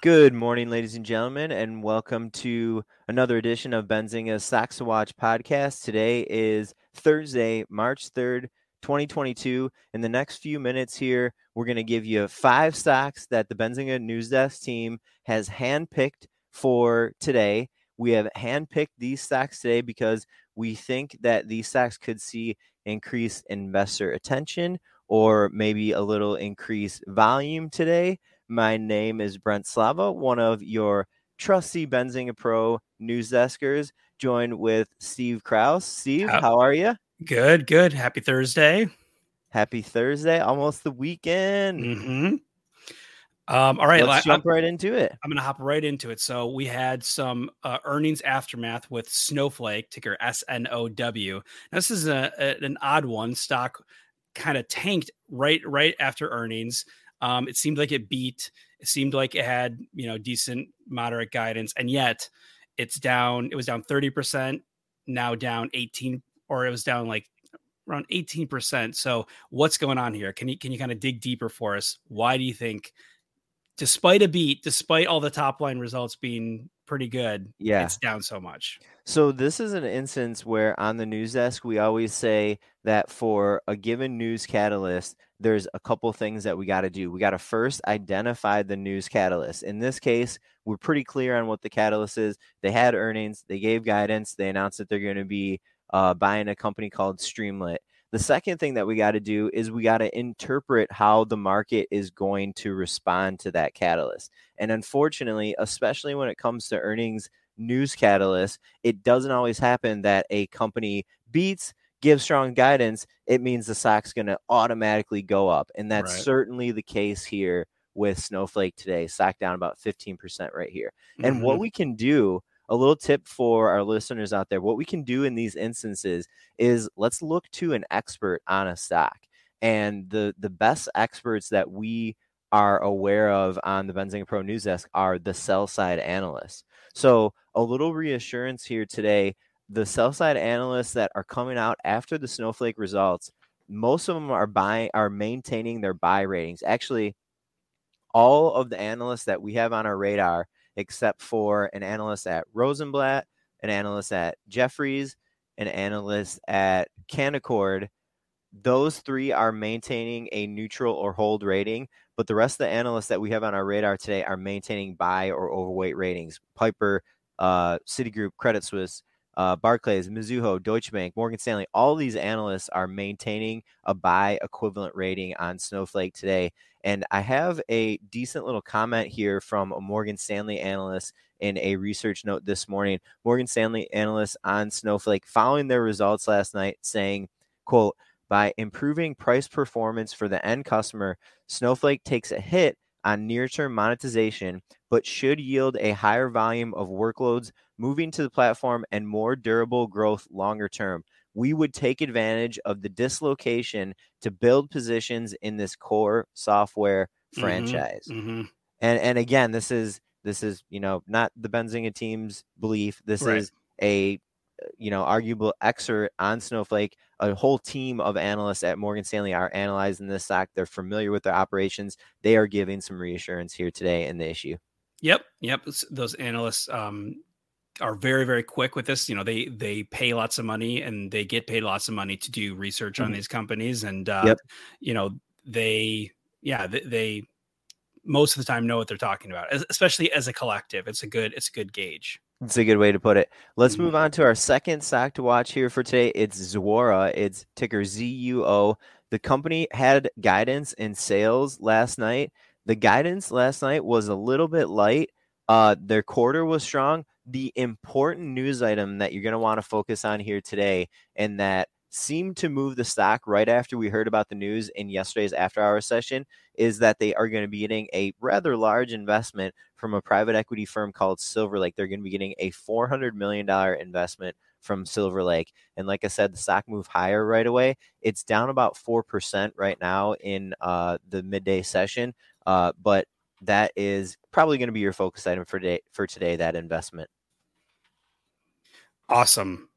Good morning, ladies and gentlemen, and welcome to another edition of Benzinga's to Watch podcast. Today is Thursday, March 3rd, 2022. In the next few minutes here, we're going to give you five stocks that the Benzinga News Desk team has handpicked for today. We have handpicked these stocks today because we think that these stocks could see increased investor attention or maybe a little increased volume today. My name is Brent Slava, one of your trusty Benzinga Pro news deskers, joined with Steve Krause. Steve, how, how are you? Good, good. Happy Thursday. Happy Thursday. Almost the weekend. Mm-hmm. Um, all right, let's I, jump right into it. I'm going to hop right into it. So we had some uh, earnings aftermath with Snowflake, ticker S N O W. Now this is a, a, an odd one. Stock kind of tanked right right after earnings. Um, it seemed like it beat. It seemed like it had you know decent moderate guidance, and yet it's down. It was down thirty percent, now down eighteen, or it was down like around eighteen percent. So what's going on here? Can you can you kind of dig deeper for us? Why do you think, despite a beat, despite all the top line results being pretty good, yeah, it's down so much? So this is an instance where on the news desk we always say that for a given news catalyst, there's a couple things that we got to do. We got to first identify the news catalyst. In this case, we're pretty clear on what the catalyst is. They had earnings, they gave guidance, they announced that they're going to be uh, buying a company called Streamlit. The second thing that we got to do is we got to interpret how the market is going to respond to that catalyst. And unfortunately, especially when it comes to earnings news catalyst, it doesn't always happen that a company beats, gives strong guidance, it means the stock's going to automatically go up. And that's right. certainly the case here with Snowflake today. Stock down about 15% right here. And mm-hmm. what we can do, a little tip for our listeners out there, what we can do in these instances is let's look to an expert on a stock. And the the best experts that we are aware of on the Benzinga Pro News Desk are the sell side analysts. So, a little reassurance here today the sell side analysts that are coming out after the Snowflake results, most of them are buying, are maintaining their buy ratings. Actually, all of the analysts that we have on our radar, except for an analyst at Rosenblatt, an analyst at Jefferies, an analyst at Canaccord, those three are maintaining a neutral or hold rating, but the rest of the analysts that we have on our radar today are maintaining buy or overweight ratings. Piper, uh, Citigroup, Credit Suisse, uh, Barclays, Mizuho, Deutsche Bank, Morgan Stanley, all these analysts are maintaining a buy equivalent rating on Snowflake today. And I have a decent little comment here from a Morgan Stanley analyst in a research note this morning. Morgan Stanley analyst on Snowflake following their results last night saying, quote, by improving price performance for the end customer, Snowflake takes a hit on near term monetization, but should yield a higher volume of workloads moving to the platform and more durable growth longer term. We would take advantage of the dislocation to build positions in this core software mm-hmm, franchise. Mm-hmm. And and again, this is this is you know not the Benzinga team's belief. This right. is a you know, arguable excerpt on Snowflake. A whole team of analysts at Morgan Stanley are analyzing this stock. They're familiar with their operations. They are giving some reassurance here today in the issue. Yep, yep. Those analysts um, are very, very quick with this. You know, they they pay lots of money and they get paid lots of money to do research mm-hmm. on these companies, and uh, yep. you know, they yeah they, they most of the time know what they're talking about, especially as a collective. It's a good it's a good gauge. it's a good way to put it. Let's move mm-hmm. on to our second stock to watch here for today. It's Zuora. It's ticker ZUO. The company had guidance in sales last night. The guidance last night was a little bit light. Uh, their quarter was strong. The important news item that you're going to want to focus on here today, and that seemed to move the stock right after we heard about the news in yesterday's after hour session is that they are going to be getting a rather large investment from a private equity firm called Silver Lake. They're going to be getting a $400 million investment from Silver Lake. And like I said, the stock moved higher right away. It's down about 4% right now in uh, the midday session. Uh, but that is probably going to be your focus item for today, for today, that investment. Awesome.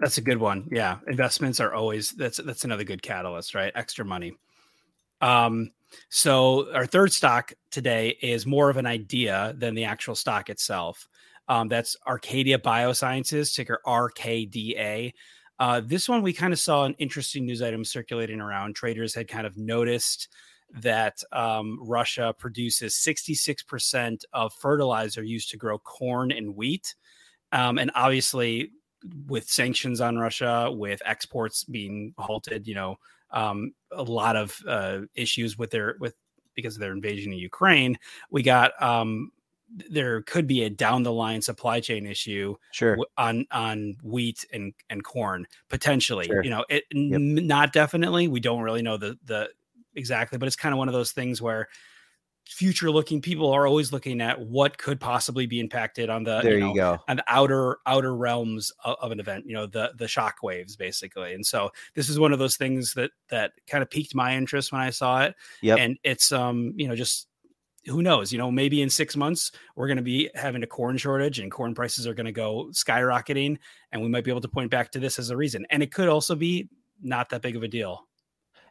That's a good one. Yeah, investments are always that's that's another good catalyst, right? Extra money. Um, so our third stock today is more of an idea than the actual stock itself. Um, that's Arcadia Biosciences, ticker RKDA. Uh, this one, we kind of saw an interesting news item circulating around. Traders had kind of noticed that um, Russia produces 66% of fertilizer used to grow corn and wheat. Um, and obviously, with sanctions on Russia, with exports being halted, you know, um, a lot of uh, issues with their with because of their invasion of Ukraine. We got um, there could be a down the line supply chain issue sure. on on wheat and and corn potentially Sure. you know it Yep. n- not definitely we don't really know the the exactly but it's kind of one of those things where future looking people are always looking at what could possibly be impacted on the there you you, go. on the outer outer realms of, of an event you know the the shock waves basically. And so this is one of those things that that kind of piqued my interest when i saw it. Yeah and it's um you know just who knows you know maybe in six months we're going to be having a corn shortage and corn prices are going to go skyrocketing and we might be able to point back to this as a reason. And it could also be not that big of a deal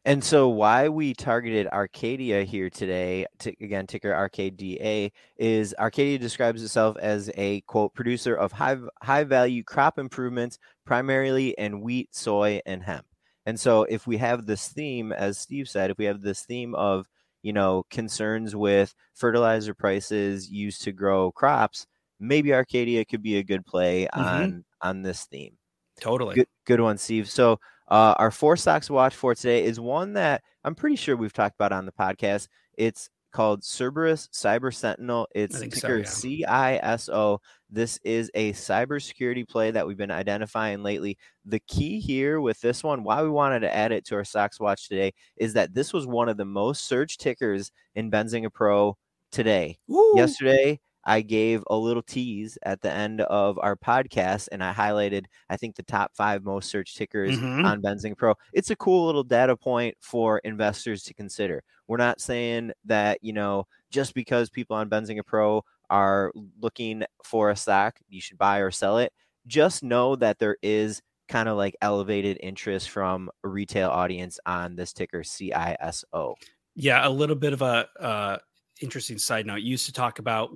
And so, why we targeted Arcadia here today, t- again, ticker RKDA, is Arcadia describes itself as a quote producer of high high value crop improvements, primarily in wheat, soy, and hemp. And so, if we have this theme, as Steve said, if we have this theme of you know concerns with fertilizer prices used to grow crops, maybe Arcadia could be a good play Mhm. on on this theme. totally Good, good one, Steve. So, uh, our four stocks to watch for today is one that I'm pretty sure we've talked about on the podcast. It's called Cerberus Cyber Sentinel. It's so, ticker yeah. CISO. This is a cybersecurity play that we've been identifying lately. The key here with this one, why we wanted to add it to our stocks watch today, is that this was one of the most searched tickers in Benzinga Pro today Woo! yesterday I gave a little tease at the end of our podcast and I highlighted I think the top 5 most searched tickers Mhm. on Benzinga Pro. It's a cool little data point for investors to consider. We're not saying that, you know, just because people on Benzinga Pro are looking for a stock, you should buy or sell it. Just know that there is kind of like elevated interest from a retail audience on this ticker CISO. Yeah, a little bit of a uh, interesting side note. You used to talk about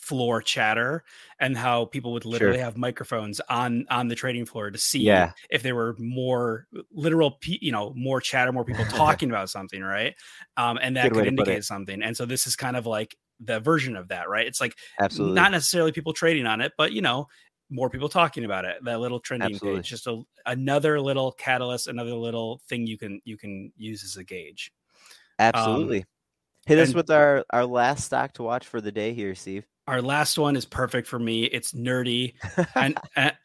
floor chatter and how people would literally Sure. have microphones on on the trading floor to see Yeah. if there were more literal, you know, more chatter, more people talking about something, right? Um, and that Good could to put it. indicate something. And so this is kind of like the version of that, right? It's like Absolutely. not necessarily people trading on it, but you know, more people talking about it. That little trending Absolutely. page, just a, another little catalyst, another little thing you can you can use as a gauge. Absolutely. Hit us with our our last stock to watch for the day here, Steve. Our last one is perfect for me. It's nerdy and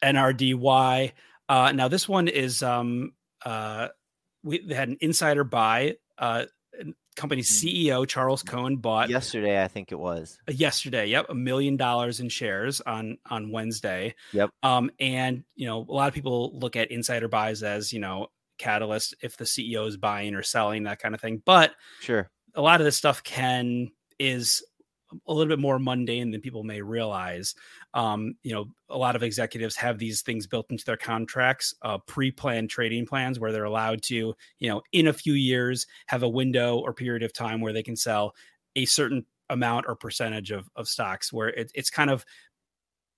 NRDY. Uh, now this one is um uh we they had an insider buy. Uh, company CEO Charles Cohn bought Yesterday, I think it was. yesterday yep a million dollars in shares on on wednesday Yep. um and you know a lot of people look at insider buys as you know catalyst if the ceo is buying or selling that kind of thing but Sure. A lot of this stuff can is a little bit more mundane than people may realize. Um, you know, a lot of executives have these things built into their contracts, uh, pre-planned trading plans where they're allowed to, you know, in a few years have a window or period of time where they can sell a certain amount or percentage of, of stocks where it, it's kind of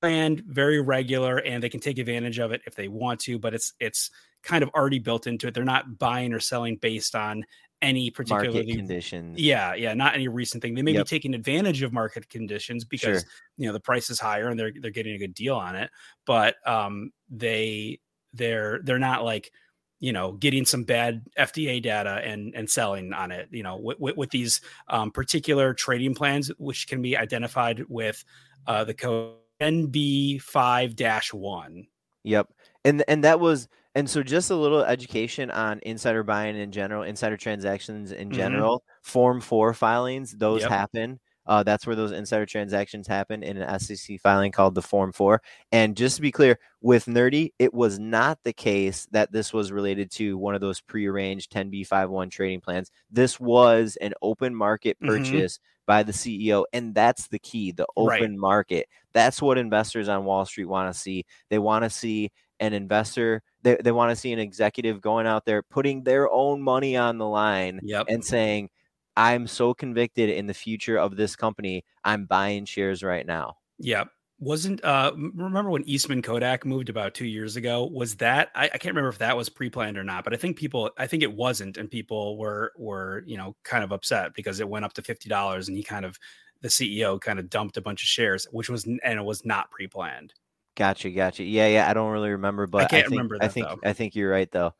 planned very regular and they can take advantage of it if they want to but it's it's kind of already built into it they're not buying or selling based on any Market particularly conditions. yeah, yeah, not any recent thing. They may Yep. be taking advantage of market conditions because Sure. you know the price is higher and they're they're getting a good deal on it, but um they they're they're not like you know getting some bad FDA data and and selling on it. You know with, with, with these um, particular trading plans, which can be identified with uh, the code NB five dash one. Yep. And and that was and so just a little education on insider buying in general, insider transactions in Mhm. general, form 4 filings, those Yep. happen. Uh, that's where those insider transactions happen in an SEC filing called the Form 4. And just to be clear, with Nerdy, it was not the case that this was related to one of those prearranged 10b51 trading plans. This was an open market Mhm. purchase by the CEO. And that's the key the Right. open market. That's what investors on Wall Street want to see. They want to see an investor, they, they want to see an executive going out there putting their own money on the line Yep. and saying, I'm so convicted in the future of this company. I'm buying shares right now. Yeah. Wasn't uh remember when Eastman Kodak moved about two years ago? Was that I, I can't remember if that was pre-planned or not, but I think people I think it wasn't, and people were were you know kind of upset because it went up to fifty dollars and he kind of the CEO kind of dumped a bunch of shares, which was and it was not pre-planned. Gotcha, gotcha. Yeah, yeah. I don't really remember, but I can't I think, remember that, I think though. I think you're right though.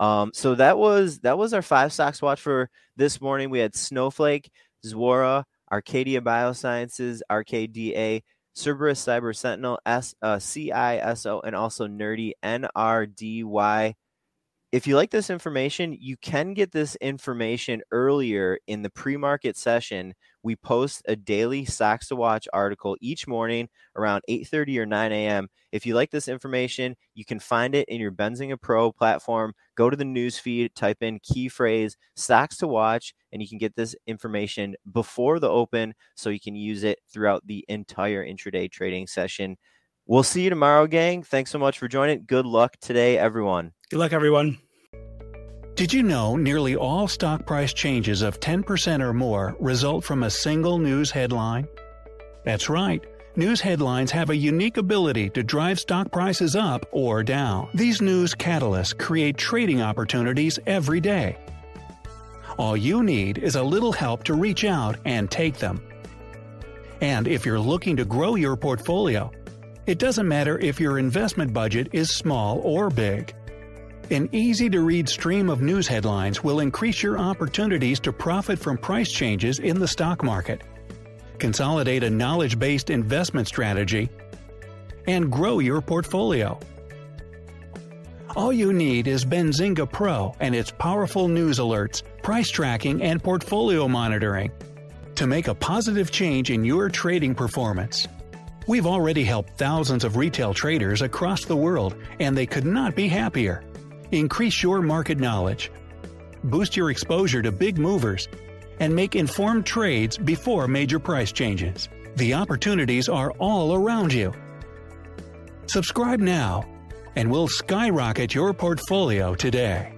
Um, so that was that was our five stocks watch for this morning. We had Snowflake, Zuora, Arcadia Biosciences, RKDA, Cerberus Cyber Sentinel, S uh, CISO, and also Nerdy NRDY. If you like this information, you can get this information earlier in the pre-market session. We post a daily stocks to watch article each morning around 8:30 or 9 a.m. If you like this information, you can find it in your Benzinga Pro platform. Go to the news feed, type in key phrase stocks to watch, and you can get this information before the open so you can use it throughout the entire intraday trading session. We'll see you tomorrow, gang. Thanks so much for joining. Good luck today, everyone. Good luck, everyone. Did you know nearly all stock price changes of 10% or more result from a single news headline? That's right. News headlines have a unique ability to drive stock prices up or down. These news catalysts create trading opportunities every day. All you need is a little help to reach out and take them. And if you're looking to grow your portfolio, it doesn't matter if your investment budget is small or big. An easy to read stream of news headlines will increase your opportunities to profit from price changes in the stock market, consolidate a knowledge based investment strategy, and grow your portfolio. All you need is Benzinga Pro and its powerful news alerts, price tracking, and portfolio monitoring to make a positive change in your trading performance. We've already helped thousands of retail traders across the world, and they could not be happier. Increase your market knowledge, boost your exposure to big movers, and make informed trades before major price changes. The opportunities are all around you. Subscribe now, and we'll skyrocket your portfolio today.